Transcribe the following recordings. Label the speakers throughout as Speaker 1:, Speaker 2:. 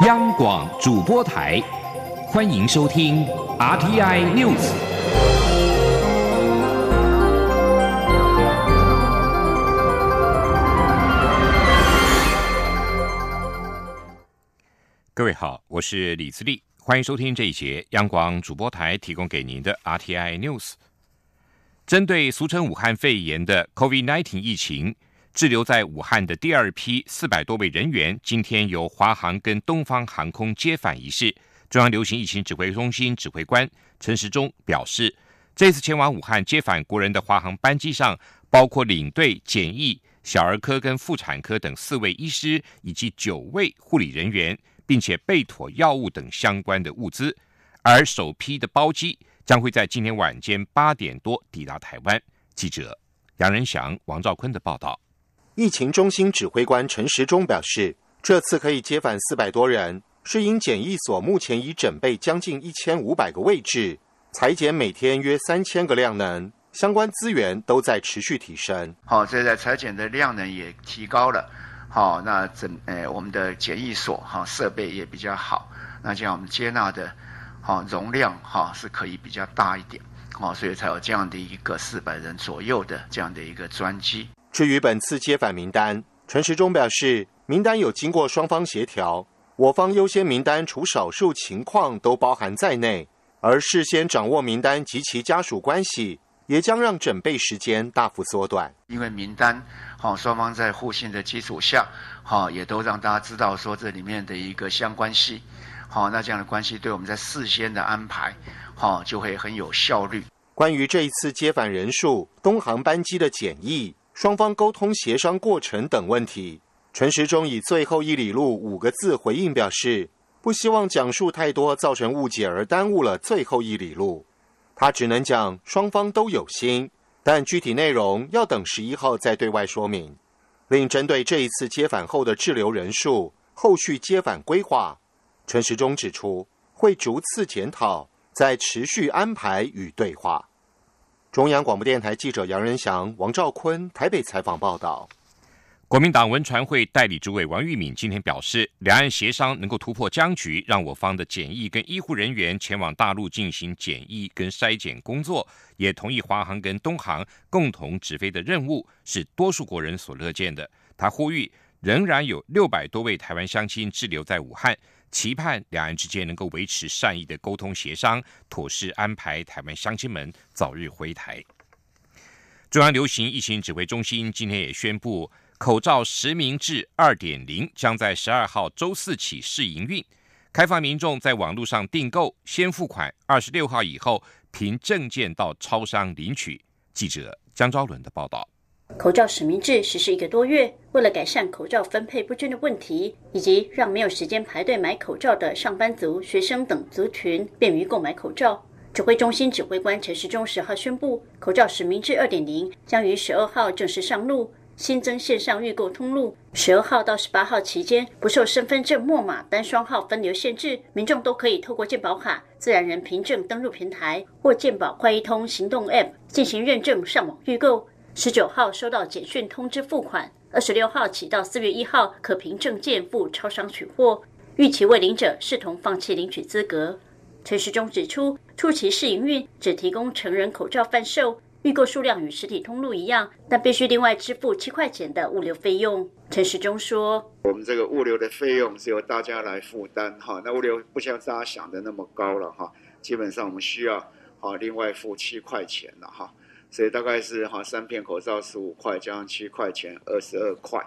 Speaker 1: 央广主播台，欢迎收听 RTI News。各位好，我是李自立，欢迎收听这一节央广主播台提供给您的 RTI News。针对俗称武汉肺炎的 COVID-19 疫情。滞留在武汉的第二批四百多位人员，今天由华航跟东方航空接返仪式，中央流行疫情指挥中心指挥官陈时中表示，这次前往武汉接返国人的华航班机上，包括领队、检疫、小儿科跟妇产科等四位医师以及九位护理人员，并且备妥药物等相关的物资。而首批的包机将会在今天晚间八点多抵达台湾。记者杨仁祥、王兆坤的报道。
Speaker 2: 疫情中心指挥官陈时中表示，这次可以接返四百多人，是因检疫所目前已准备将近一千五百个位置，裁减每天约三千个量能，相关资源都在持续提升。
Speaker 3: 好，这在裁减的量能也提高了。好，那整诶我们的检疫所哈设备也比较好，那这样我们接纳的好容量哈是可以比较大一点。好，所以才有这样的一个四百人左右的这样的一个专机。
Speaker 2: 至于本次接返名单，陈时中表示，名单有经过双方协调，我方优先名单除少数情况都包含在内，而事先掌握名单及其家属关系，也将让准备时间大幅缩短。
Speaker 3: 因为名单，好双方在互信的基础下，好也都让大家知道说这里面的一个相关系，好那这样的关系对我们在事先的安排，好就会很有效率。
Speaker 2: 关于这一次接返人数，东航班机的检疫。双方沟通协商过程等问题，陈时中以最后一里路五个字回应表示，不希望讲述太多造成误解而耽误了最后一里路。他只能讲双方都有心，但具体内容要等十一号再对外说明。另针对这一次接返后的滞留人数，后续接返规划，陈时中指出会逐次检讨，再持续安排与对话。中央广播电台记者杨仁祥、王兆坤台北采访报道。
Speaker 1: 国民党文传会代理主委王玉敏今天表示，两岸协商能够突破僵局，让我方的检疫跟医护人员前往大陆进行检疫跟筛检工作，也同意华航跟东航共同指飞的任务，是多数国人所乐见的。他呼吁，仍然有六百多位台湾乡亲滞留在武汉。期盼两岸之间能够维持善意的沟通协商，妥善安排台湾乡亲们早日回台。中央流行疫情指挥中心今天也宣布，口罩实名制二点零将在十二号周四起试营运，开放民众在网络上订购，先付款，二十六号以后凭证件到超商领取。记者江昭伦的报道。
Speaker 4: 口罩实名制实施一个多月，为了改善口罩分配不均的问题，以及让没有时间排队买口罩的上班族、学生等族群便于购买口罩，指挥中心指挥官陈时中十号宣布，口罩实名制二点零将于十二号正式上路，新增线上预购通路。十二号到十八号期间，不受身份证末码单双号分流限制，民众都可以透过健保卡、自然人凭证登录平台或健保快一通行动 App 进行认证上网预购。十九号收到简讯通知付款，二十六号起到四月一号可凭证件赴超商取货。逾期未领者视同放弃领取资格。陈时中指出，初期试营运只提供成人口罩贩售，预购数量与实体通路一样，但必须另外支付七块钱的物流费用。陈时中说：“
Speaker 3: 我们这个物流的费用是由大家来负担，哈，那物流不像大家想的那么高了，哈，基本上我们需要哈另外付七块钱了，哈。”所以大概是哈三片口罩十五块，加上七块钱二十二块。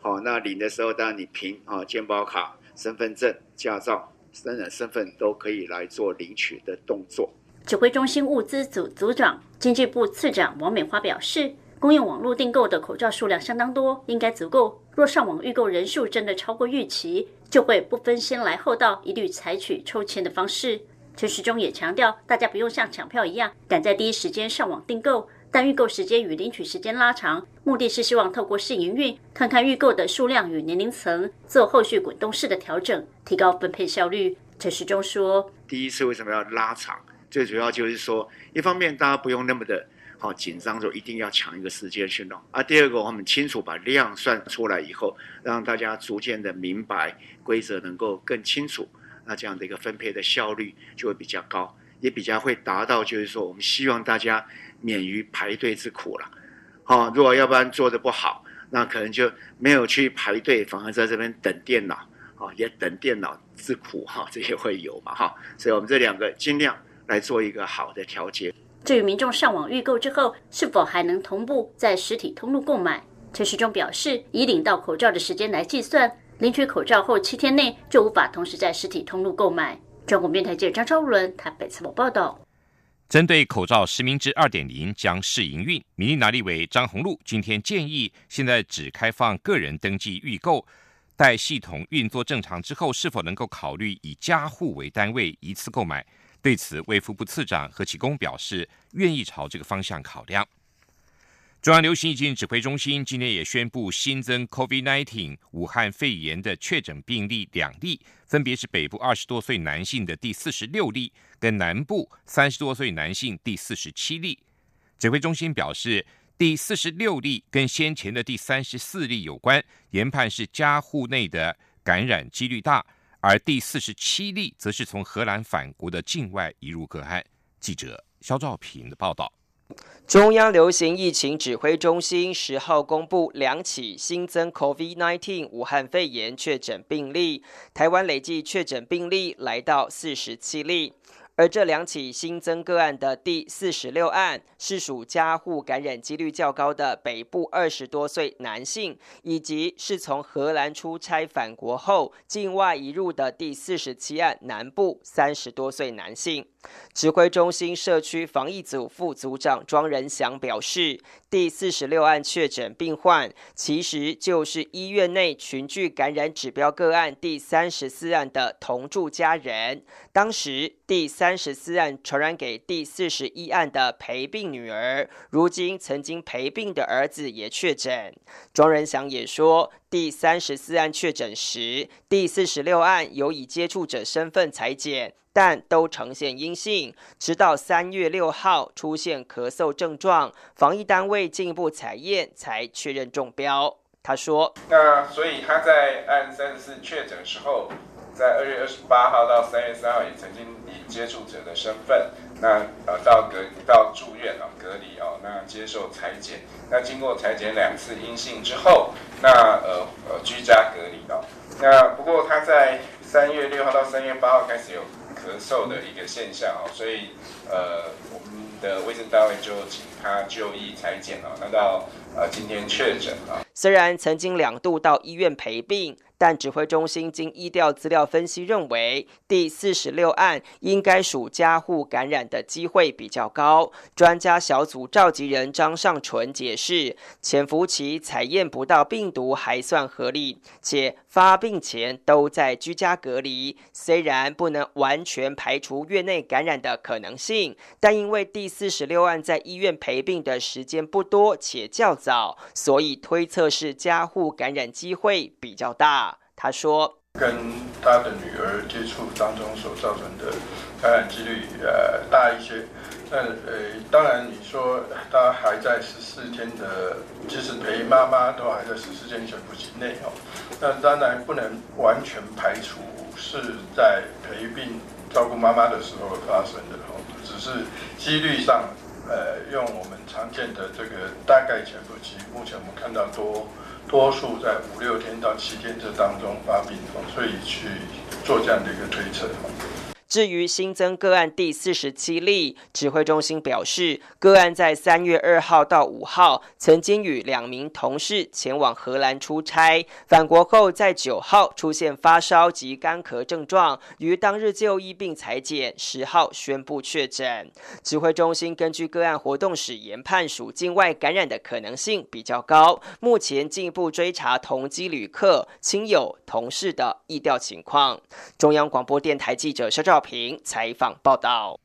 Speaker 3: 好，那领的时候当然你凭啊健保卡、身份证、驾照、身人身份都可以来做领取的动作。
Speaker 4: 指挥中心物资组组长、经济部次长王美花表示，公用网络订购的口罩数量相当多，应该足够。若上网预购人数真的超过预期，就会不分先来后到，一律采取抽签的方式。陈时中也强调，大家不用像抢票一样赶在第一时间上网订购，但预购时间与领取时间拉长，目的是希望透过试营运，看看预购的数量与年龄层，做后续滚动式的调整，提高分配效率。陈时中说：“
Speaker 3: 第一次为什么要拉长？最主要就是说，一方面大家不用那么的好紧张就一定要抢一个时间去弄啊。第二个，我们清楚把量算出来以后，让大家逐渐的明白规则，能够更清楚，那这样的一个分配的效率就会比较高，也比较会达到，就是说我们希望大家免于排队之苦了。好，如果要不然做的不好，那可能就没有去排队，反而在这边等电脑，啊，也等电脑之苦哈，这也会有嘛哈。所以我们这两个尽量来做一个好的调节。
Speaker 4: 至于民众上网预购之后，是否还能同步在实体通路购买？陈时中表示，以领到口罩的时间来计算，领取口罩后七天内就无法同时在实体通路购买。中国电台记者张超伦台北采访报道。
Speaker 1: 针对口罩实名制二点零将试营运，民进党立委张宏禄今天建议，现在只开放个人登记预购，待系统运作正常之后，是否能够考虑以家户为单位一次购买？对此，卫福部次长何启功表示，愿意朝这个方向考量。中央流行疫情指挥中心今天也宣布新增 COVID-19 武汉肺炎的确诊病例两例，分别是北部二十多岁男性的第四十六例，跟南部三十多岁男性第四十七例。指挥中心表示，第四十六例跟先前的第三十四例有关，研判是家户内的感染几率大。而第四十七例则是从荷兰返国的境外移入个案。记者肖兆平的报道。
Speaker 5: 中央流行疫情指挥中心十号公布两起新增 COVID-19 武汉肺炎确诊病例，台湾累计确诊病例来到四十七例。而这两起新增个案的第四十六案，是属家户感染几率较高的北部二十多岁男性，以及是从荷兰出差返国后境外移入的第四十七案南部三十多岁男性。指挥中心社区防疫组副组长庄仁祥表示，第四十六案确诊病患其实就是医院内群聚感染指标个案第三十四案的同住家人，当时第三。十四案传染给第四十一案的陪病女儿，如今曾经陪病的儿子也确诊。庄仁祥也说，第三十四案确诊时，第四十六案有以接触者身份裁检，但都呈现阴性，直到三月六号出现咳嗽症状，防疫单位进一步采验才确认中标。他说：“
Speaker 6: 那所以他在按三十四确诊时候。”在二月二十八号到三月三号，也曾经以接触者的身份，那呃到隔到住院啊隔离哦，那接受裁剪，那经过裁剪两次阴性之后，那呃呃居家隔离哦，那不过他在三月六号到三月八号开始有咳嗽的一个现象哦，所以呃我们的卫生单位就请他就医裁剪了，那到呃今天确诊了。
Speaker 5: 虽然曾经两度到医院陪病。但指挥中心经医调资料分析认为，第四十六案应该属家护感染的机会比较高。专家小组召集人张尚纯解释，潜伏期采验不到病毒还算合理，且发病前都在居家隔离，虽然不能完全排除院内感染的可能性，但因为第四十六案在医院陪病的时间不多且较早，所以推测是家户感染机会比较大。他说：“
Speaker 7: 跟他的女儿接触当中所造成的感染几率呃大一些，但呃当然你说他还在十四天的，即使陪妈妈都还在十四天潜伏期内哦，那当然不能完全排除是在陪病照顾妈妈的时候发生的哦，只是几率上呃用我们常见的这个大概潜伏期，目前我们看到多。”多数在五六天到七天这当中发病，所以去做这样的一个推测。
Speaker 5: 至于新增个案第四十七例，指挥中心表示，个案在三月二号到五号曾经与两名同事前往荷兰出差，返国后在九号出现发烧及干咳症状，于当日就医并裁检，十号宣布确诊。指挥中心根据个案活动史研判属境外感染的可能性比较高，目前进一步追查同机旅客、亲友、同事的疫调情况。中央广播电台记者肖照。平采访报道：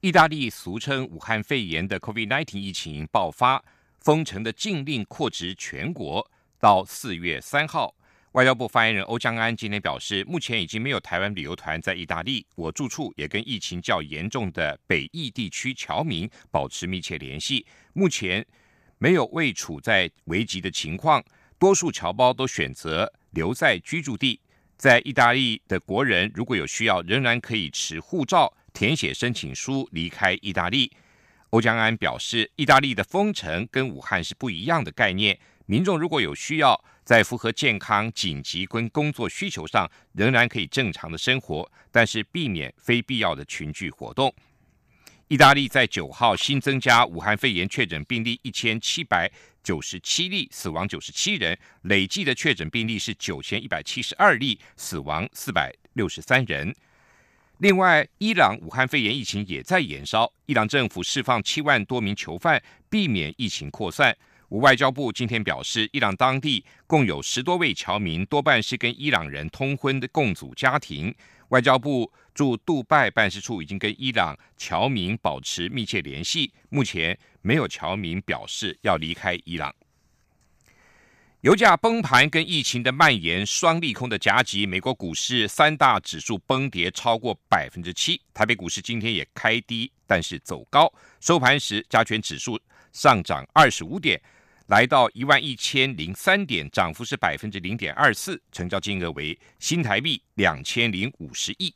Speaker 1: 意大利俗称武汉肺炎的 COVID-19 疫情爆发，封城的禁令扩至全国。到四月三号，外交部发言人欧江安今天表示，目前已经没有台湾旅游团在意大利，我住处也跟疫情较严重的北翼地区侨民保持密切联系，目前没有未处在危急的情况，多数侨胞都选择留在居住地。在意大利的国人如果有需要，仍然可以持护照填写申请书离开意大利。欧江安表示，意大利的封城跟武汉是不一样的概念，民众如果有需要。在符合健康、紧急跟工作需求上，仍然可以正常的生活，但是避免非必要的群聚活动。意大利在九号新增加武汉肺炎确诊病例一千七百九十七例，死亡九十七人，累计的确诊病例是九千一百七十二例，死亡四百六十三人。另外，伊朗武汉肺炎疫情也在延烧，伊朗政府释放七万多名囚犯，避免疫情扩散。外交部今天表示，伊朗当地共有十多位侨民，多半是跟伊朗人通婚的共组家庭。外交部驻杜拜办事处已经跟伊朗侨民保持密切联系，目前没有侨民表示要离开伊朗。油价崩盘跟疫情的蔓延双利空的夹击，美国股市三大指数崩跌超过百分之七，台北股市今天也开低，但是走高，收盘时加权指数上涨二十五点。来到一万一千零三点，涨幅是百分之零点二四，成交金额为新台币两千零五十亿。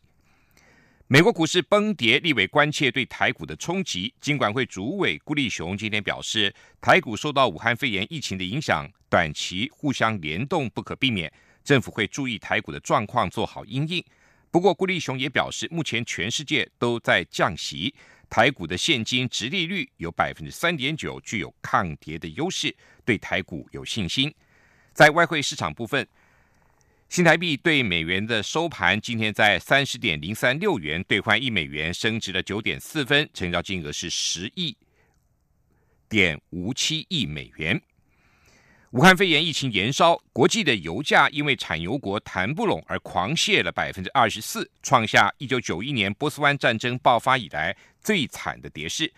Speaker 1: 美国股市崩跌，立委关切对台股的冲击。金管会主委顾立雄今天表示，台股受到武汉肺炎疫情的影响，短期互相联动不可避免，政府会注意台股的状况，做好应应。不过，顾立雄也表示，目前全世界都在降息。台股的现金值利率有百分之三点九，具有抗跌的优势，对台股有信心。在外汇市场部分，新台币对美元的收盘今天在三十点零三六元兑换一美元，升值了九点四分，成交金额是十亿点五七亿美元。武汉肺炎疫情延烧，国际的油价因为产油国谈不拢而狂泻了百分之二十四，创下一九九一年波斯湾战争爆发以来。最惨的跌势，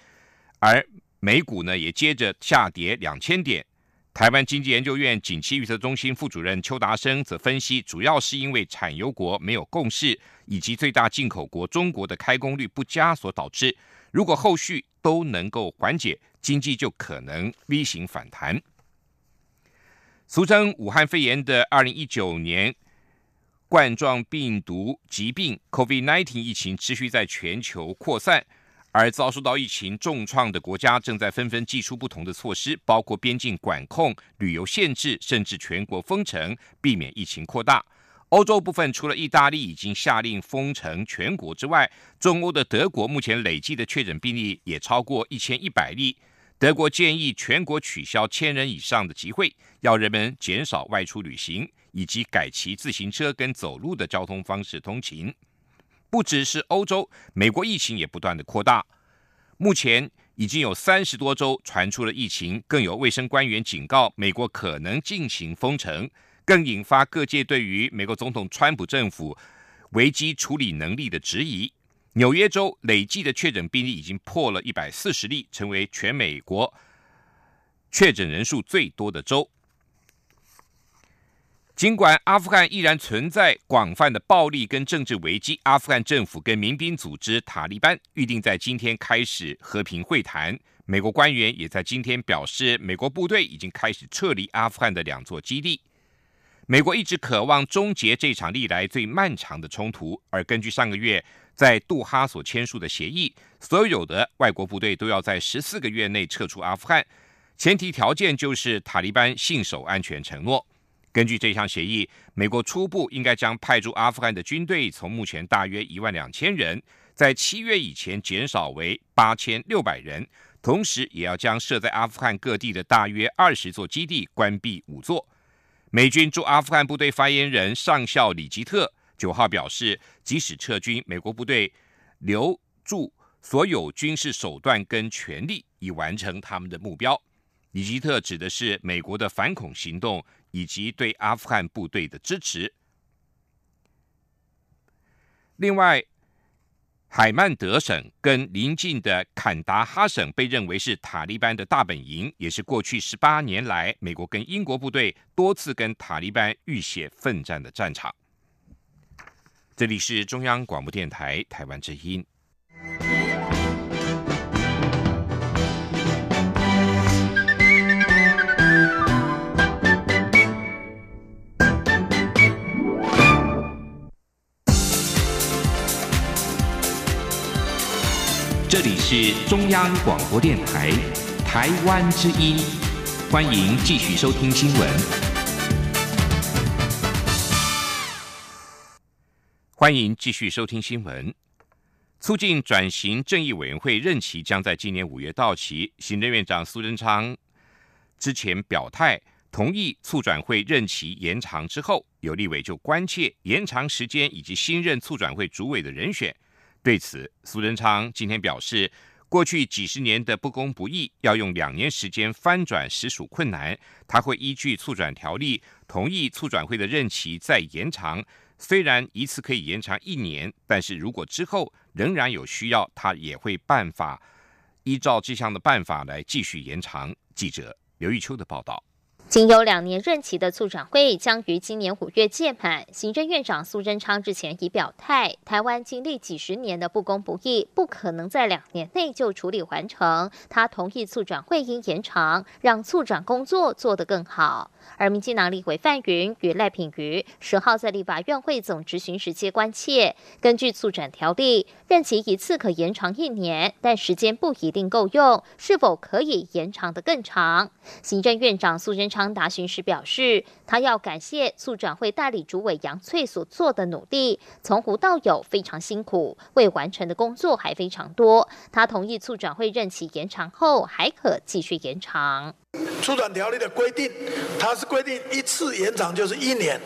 Speaker 1: 而美股呢也接着下跌两千点。台湾经济研究院景气预测中心副主任邱达生则分析，主要是因为产油国没有共识，以及最大进口国中国的开工率不佳所导致。如果后续都能够缓解，经济就可能 V 型反弹。俗称武汉肺炎的二零一九年冠状病毒疾病 （COVID-19） 疫情持续在全球扩散。而遭受到疫情重创的国家正在纷纷祭出不同的措施，包括边境管控、旅游限制，甚至全国封城，避免疫情扩大。欧洲部分除了意大利已经下令封城全国之外，中欧的德国目前累计的确诊病例也超过一千一百例。德国建议全国取消千人以上的集会，要人们减少外出旅行，以及改骑自行车跟走路的交通方式通勤。不只是欧洲，美国疫情也不断的扩大。目前已经有三十多州传出了疫情，更有卫生官员警告美国可能进行封城，更引发各界对于美国总统川普政府危机处理能力的质疑。纽约州累计的确诊病例已经破了一百四十例，成为全美国确诊人数最多的州。尽管阿富汗依然存在广泛的暴力跟政治危机，阿富汗政府跟民兵组织塔利班预定在今天开始和平会谈。美国官员也在今天表示，美国部队已经开始撤离阿富汗的两座基地。美国一直渴望终结这场历来最漫长的冲突，而根据上个月在杜哈所签署的协议，所有的外国部队都要在十四个月内撤出阿富汗，前提条件就是塔利班信守安全承诺。根据这项协议，美国初步应该将派驻阿富汗的军队从目前大约一万两千人，在七月以前减少为八千六百人，同时也要将设在阿富汗各地的大约二十座基地关闭五座。美军驻阿富汗部队发言人上校李吉特九号表示，即使撤军，美国部队留住所有军事手段跟权力，以完成他们的目标。李吉特指的是美国的反恐行动。以及对阿富汗部队的支持。另外，海曼德省跟邻近的坎达哈省被认为是塔利班的大本营，也是过去十八年来美国跟英国部队多次跟塔利班浴血奋战的战场。这里是中央广播电台台湾之音。这里是中央广播电台台湾之音，欢迎继续收听新闻。欢迎继续收听新闻。促进转型正义委员会任期将在今年五月到期，行政院长苏贞昌之前表态同意促转会任期延长之后，有立委就关切延长时间以及新任促转会主委的人选。对此，苏贞昌今天表示，过去几十年的不公不义，要用两年时间翻转实属困难。他会依据促转条例，同意促转会的任期再延长。虽然一次可以延长一年，但是如果之后仍然有需要，他也会办法依照这项的办法来继续延长。记者刘玉秋的报道。
Speaker 8: 仅有两年任期的促转会将于今年五月届满。行政院长苏贞昌之前已表态，台湾经历几十年的不公不义，不可能在两年内就处理完成。他同意促转会应延长，让促转工作做得更好。而民进党立委范云与赖品妤十号在立法院会总执行时皆关切，根据促转条例，任期一次可延长一年，但时间不一定够用，是否可以延长得更长？行政院长苏贞昌。张达询时表示，他要感谢促转会代理主委杨翠所做的努力，从无到有非常辛苦，未完成的工作还非常多。他同意促转会任期延长后还可继续延长。
Speaker 9: 促转条例的规定，它是规定一次延长就是一年，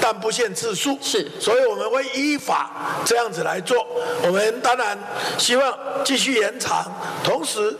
Speaker 9: 但不限次数。
Speaker 8: 是，
Speaker 9: 所以我们会依法这样子来做。我们当然希望继续延长，同时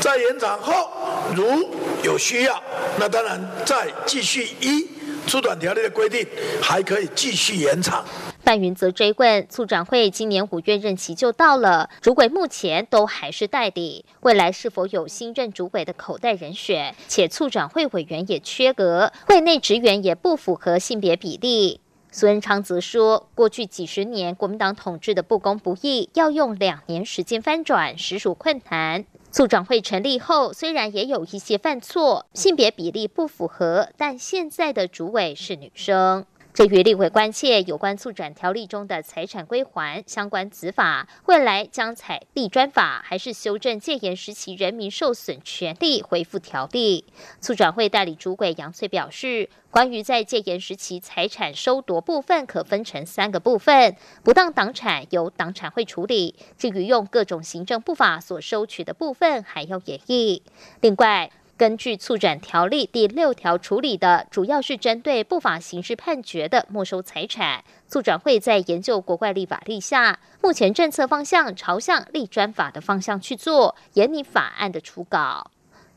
Speaker 9: 在延长后如有需要。那当然，再继续一出短条例的规定，还可以继续延长。
Speaker 8: 范云则追问，促转会今年五月任期就到了，主委目前都还是代理，未来是否有新任主委的口袋人选？且促转会委员也缺额，会内职员也不符合性别比例。苏文昌则说，过去几十年国民党统治的不公不义，要用两年时间翻转，实属困难。促转会成立后，虽然也有一些犯错，性别比例不符合，但现在的主委是女生。这与立委关切有关促转条例中的财产归还相关子法，未来将采立专法，还是修正戒严时期人民受损权利恢复条例？促转会代理主委杨翠表示，关于在戒严时期财产收夺部分，可分成三个部分，不当党产由党产会处理，至于用各种行政不法所收取的部分，还要演绎。另外。根据促转条例第六条处理的，主要是针对不法刑事判决的没收财产。促转会在研究国外立法立下，目前政策方向朝向立专法的方向去做，研拟法案的初稿。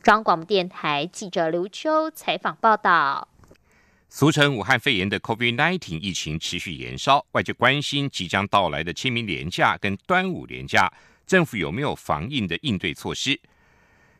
Speaker 8: 中央广播电台记者刘秋采访报道。
Speaker 1: 俗称武汉肺炎的 COVID-19 疫情持续延烧，外界关心即将到来的清明连假跟端午连假，政府有没有防疫的应对措施？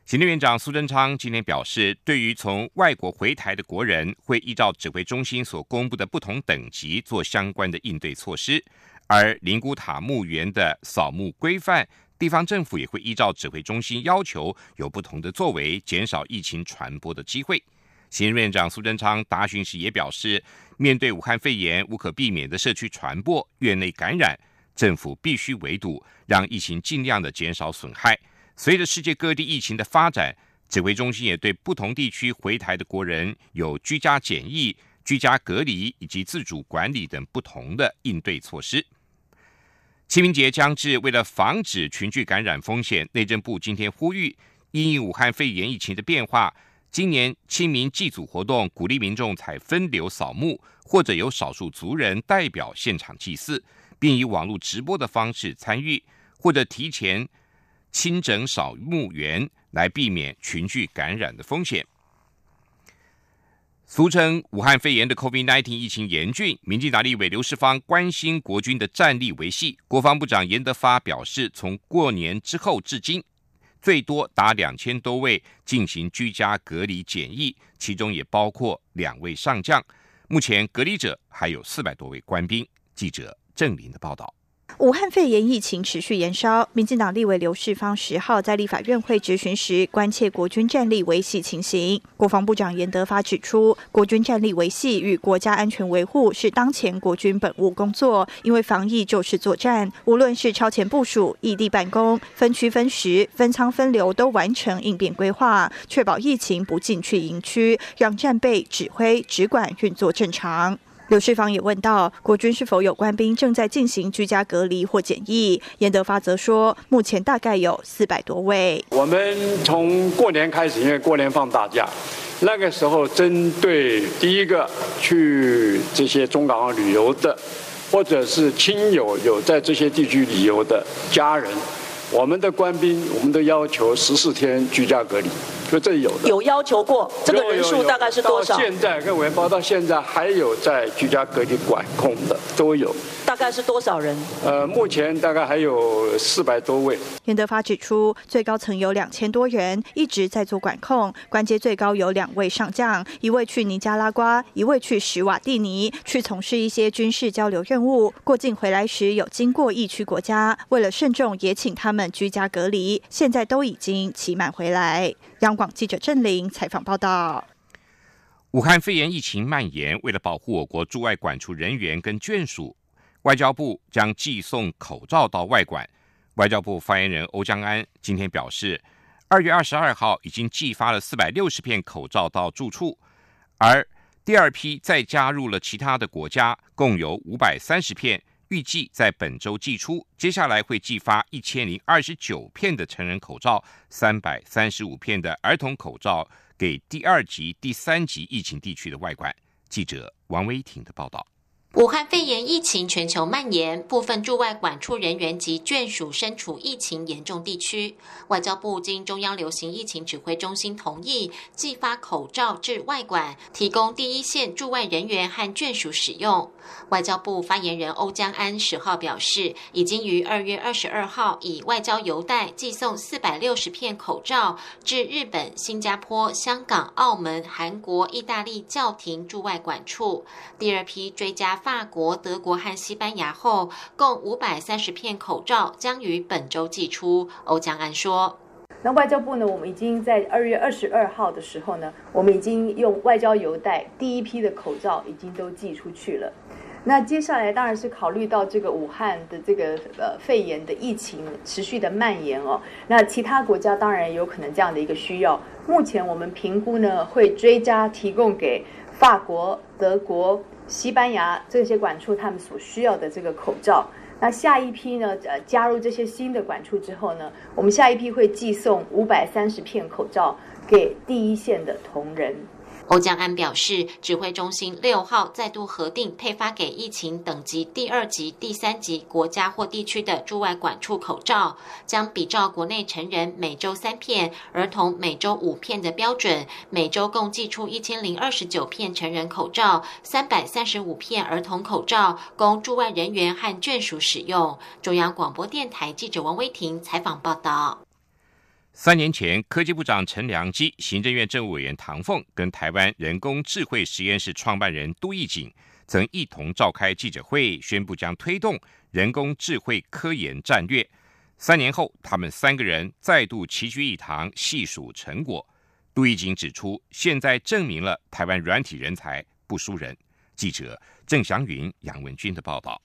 Speaker 1: 行政院长苏贞昌今天表示，对于从外国回台的国人，会依照指挥中心所公布的不同等级做相关的应对措施。而灵谷塔墓园的扫墓规范，地方政府也会依照指挥中心要求，有不同的作为，减少疫情传播的机会。行政院长苏贞昌答询时也表示，面对武汉肺炎无可避免的社区传播、院内感染，政府必须围堵，让疫情尽量的减少损害。随着世界各地疫情的发展，指挥中心也对不同地区回台的国人有居家检疫、居家隔离以及自主管理等不同的应对措施。清明节将至，为了防止群聚感染风险，内政部今天呼吁，因应武汉肺炎疫情的变化，今年清明祭祖活动鼓励民众采分流扫墓，或者由少数族人代表现场祭祀，并以网络直播的方式参与，或者提前。清整扫墓园，来避免群聚感染的风险。俗称武汉肺炎的 COVID-19 疫情严峻，民进党立委刘世芳关心国军的战力维系。国防部长严德发表示，从过年之后至今，最多达两千多位进行居家隔离检疫，其中也包括两位上将。目前隔离者还有四百多位官兵。记者郑林的报道。
Speaker 10: 武汉肺炎疫情持续延烧，民进党立委刘世芳十号在立法院会质询时，关切国军战力维系情形。国防部长严德发指出，国军战力维系与国家安全维护是当前国军本务工作，因为防疫就是作战，无论是超前部署、异地办公、分区分时、分仓分流，都完成应变规划，确保疫情不进去营区，让战备、指挥、只管运作正常。刘世芳也问到，国军是否有官兵正在进行居家隔离或检疫？严德发则说，目前大概有四百多位。
Speaker 11: 我们从过年开始，因为过年放大假，那个时候针对第一个去这些中港澳旅游的，或者是亲友有在这些地区旅游的家人，我们的官兵，我们都要求十四天居家隔离。就这有的
Speaker 12: 有要求过，这个人数大概是多少？
Speaker 11: 现在跟委员报到现在还有在居家隔离管控的都有。
Speaker 12: 大概是多少人？
Speaker 11: 呃，目前大概还有四百多位。
Speaker 10: 严德发指出，最高层有两千多人一直在做管控，关阶最高有两位上将，一位去尼加拉瓜，一位去史瓦蒂尼，去从事一些军事交流任务。过境回来时有经过疫区国家，为了慎重，也请他们居家隔离。现在都已经期满回来。央广记者郑玲采访报道。
Speaker 1: 武汉肺炎疫情蔓延，为了保护我国驻外管处人员跟眷属。外交部将寄送口罩到外馆。外交部发言人欧江安今天表示，二月二十二号已经寄发了四百六十片口罩到住处，而第二批再加入了其他的国家，共有五百三十片，预计在本周寄出。接下来会寄发一千零二十九片的成人口罩，三百三十五片的儿童口罩给第二级、第三级疫情地区的外馆。记者王威婷的报道。
Speaker 13: 武汉肺炎疫情全球蔓延，部分驻外管处人员及眷属身处疫情严重地区。外交部经中央流行疫情指挥中心同意，寄发口罩至外管，提供第一线驻外人员和眷属使用。外交部发言人欧江安十号表示，已经于二月二十二号以外交邮袋寄送四百六十片口罩至日本、新加坡、香港、澳门、韩国、意大利教廷驻外管处。第二批追加法国、德国和西班牙后，共五百三十片口罩将于本周寄出。欧江安说：“
Speaker 14: 那外交部呢？我们已经在二月二十二号的时候呢，我们已经用外交邮袋第一批的口罩已经都寄出去了。”那接下来当然是考虑到这个武汉的这个呃肺炎的疫情持续的蔓延哦，那其他国家当然有可能这样的一个需要。目前我们评估呢，会追加提供给法国、德国、西班牙这些管处他们所需要的这个口罩。那下一批呢，呃，加入这些新的管处之后呢，我们下一批会寄送五百三十片口罩给第一线的同仁。
Speaker 13: 欧江安表示，指挥中心六号再度核定配发给疫情等级第二级、第三级国家或地区的驻外管处口罩，将比照国内成人每周三片、儿童每周五片的标准，每周共寄出一千零二十九片成人口罩，三百三十五片儿童口罩，供驻外人员和眷属使用。中央广播电台记者王威婷采访报道。
Speaker 1: 三年前，科技部长陈良基、行政院政务委员唐凤跟台湾人工智慧实验室创办人杜义景曾一同召开记者会，宣布将推动人工智慧科研战略。三年后，他们三个人再度齐聚一堂，细数成果。杜义景指出，现在证明了台湾软体人才不输人。记者郑祥云、杨文军的报道。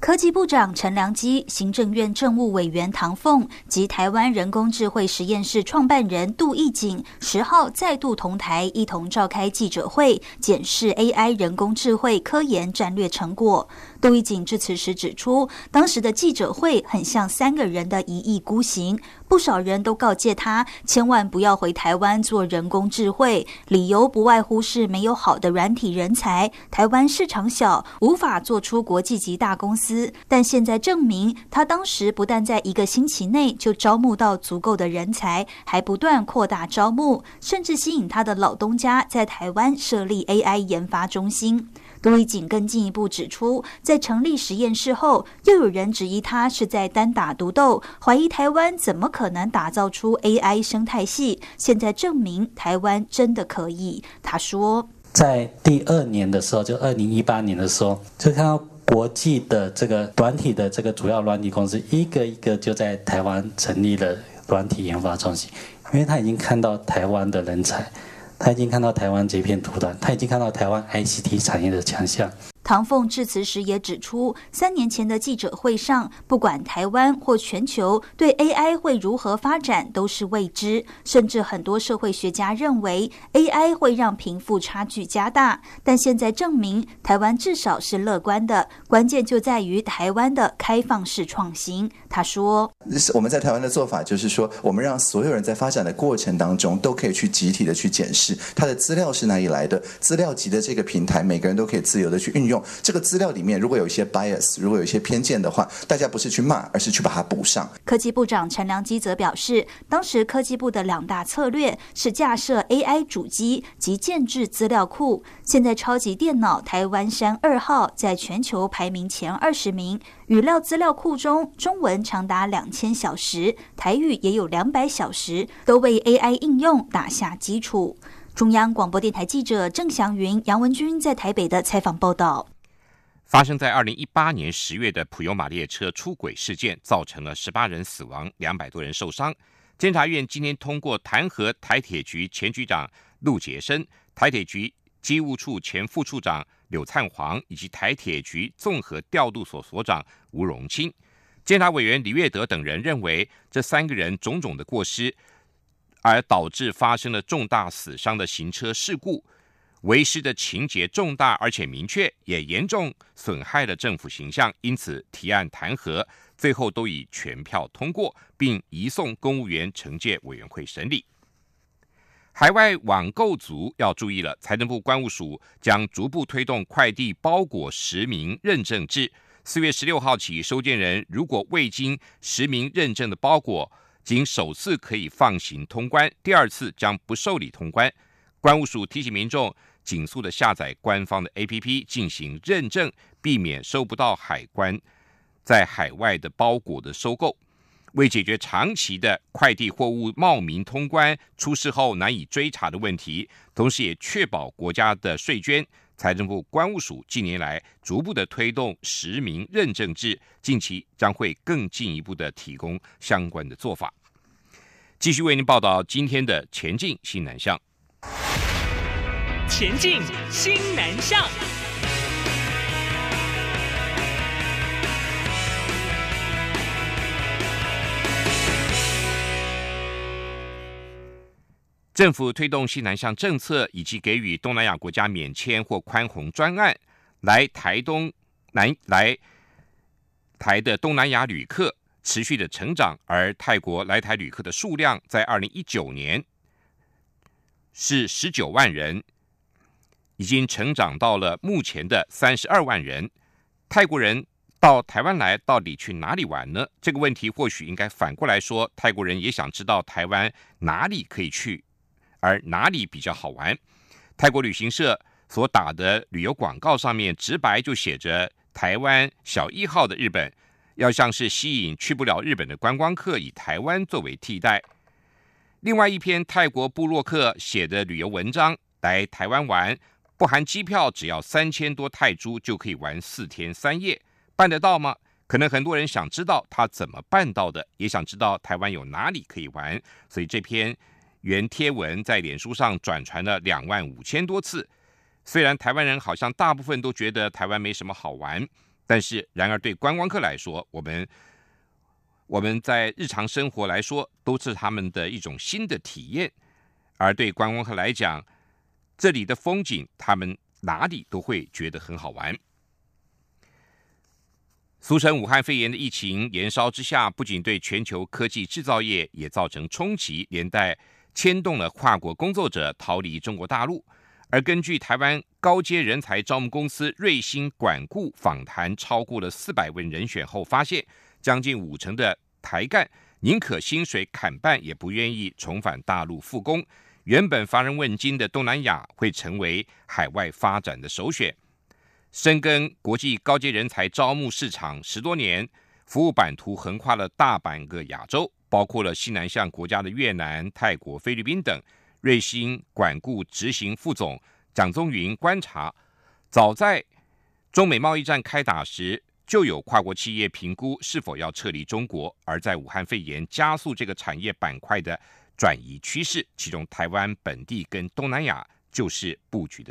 Speaker 15: 科技部长陈良基、行政院政务委员唐凤及台湾人工智慧实验室创办人杜义景十号再度同台，一同召开记者会，检视 AI 人工智慧科研战略成果。杜一景致辞时指出，当时的记者会很像三个人的一意孤行，不少人都告诫他千万不要回台湾做人工智慧，理由不外乎是没有好的软体人才，台湾市场小，无法做出国际级大公司。但现在证明，他当时不但在一个星期内就招募到足够的人才，还不断扩大招募，甚至吸引他的老东家在台湾设立 AI 研发中心。杜一景更进一步指出，在成立实验室后，又有人质疑他是在单打独斗，怀疑台湾怎么可能打造出 AI 生态系。现在证明台湾真的可以。他说，
Speaker 16: 在第二年的时候，就二零一八年的时候，就看到国际的这个软体的这个主要软体公司，一个一个就在台湾成立了软体研发中心，因为他已经看到台湾的人才。他已经看到台湾这片土壤，他已经看到台湾 ICT 产业的强项。
Speaker 15: 唐凤致辞时也指出，三年前的记者会上，不管台湾或全球对 AI 会如何发展都是未知，甚至很多社会学家认为 AI 会让贫富差距加大。但现在证明，台湾至少是乐观的，关键就在于台湾的开放式创新。他说：“
Speaker 17: 我们在台湾的做法就是说，我们让所有人在发展的过程当中都可以去集体的去检视他的资料是哪里来的，资料集的这个平台，每个人都可以自由的去运用。”这个资料里面如果有一些 bias，如果有一些偏见的话，大家不是去骂，而是去把它补上。
Speaker 15: 科技部长陈良基则表示，当时科技部的两大策略是架设 AI 主机及建制资料库。现在超级电脑台湾山二号在全球排名前二十名，语料资料库中中文长达两千小时，台语也有两百小时，都为 AI 应用打下基础。中央广播电台记者郑祥云、杨文军在台北的采访报道：
Speaker 1: 发生在二零一八年十月的普悠马列车出轨事件，造成了十八人死亡、两百多人受伤。监察院今天通过弹劾台铁局前局长陆杰生、台铁局机务处前副处长柳灿煌以及台铁局综合调度所所长吴荣清。监察委员李月德等人认为，这三个人种种的过失。而导致发生了重大死伤的行车事故，为师的情节重大而且明确，也严重损害了政府形象，因此提案弹劾，最后都以全票通过，并移送公务员惩戒委员会审理。海外网购族要注意了，财政部关务署将逐步推动快递包裹实名认证制，四月十六号起，收件人如果未经实名认证的包裹。仅首次可以放行通关，第二次将不受理通关。关务署提醒民众，紧速的下载官方的 APP 进行认证，避免收不到海关在海外的包裹的收购。为解决长期的快递货物冒名通关、出事后难以追查的问题，同时也确保国家的税捐。财政部关务署近年来逐步的推动实名认证制，近期将会更进一步的提供相关的做法。继续为您报道今天的前进新南向。前进新南向。政府推动西南向政策，以及给予东南亚国家免签或宽宏专案，来台东南来台的东南亚旅客持续的成长，而泰国来台旅客的数量在二零一九年是十九万人，已经成长到了目前的三十二万人。泰国人到台湾来，到底去哪里玩呢？这个问题或许应该反过来说，泰国人也想知道台湾哪里可以去。而哪里比较好玩？泰国旅行社所打的旅游广告上面直白就写着“台湾小一号”的日本，要像是吸引去不了日本的观光客，以台湾作为替代。另外一篇泰国布洛克写的旅游文章，来台湾玩不含机票，只要三千多泰铢就可以玩四天三夜，办得到吗？可能很多人想知道他怎么办到的，也想知道台湾有哪里可以玩，所以这篇。原贴文在脸书上转传了两万五千多次。虽然台湾人好像大部分都觉得台湾没什么好玩，但是然而对观光客来说，我们我们在日常生活来说都是他们的一种新的体验。而对观光客来讲，这里的风景他们哪里都会觉得很好玩。俗称武汉肺炎的疫情延烧之下，不仅对全球科技制造业也造成冲击，连带牵动了跨国工作者逃离中国大陆。而根据台湾高阶人才招募公司瑞星管顾访谈超过了四百位人选后，发现将近五成的台干宁可薪水砍半，也不愿意重返大陆复工。原本乏人问津的东南亚会成为海外发展的首选。深耕国际高阶人才招募市场十多年，服务版图横跨了大半个亚洲，包括了西南向国家的越南、泰国、菲律宾等。瑞星管顾执行副总蒋宗云观察，早在中美贸易战开打时，就有跨国企业评估是否要撤离中国，而在武汉肺炎加速这个产业板块的转移趋势，其中台湾本地跟东南亚就是布局的。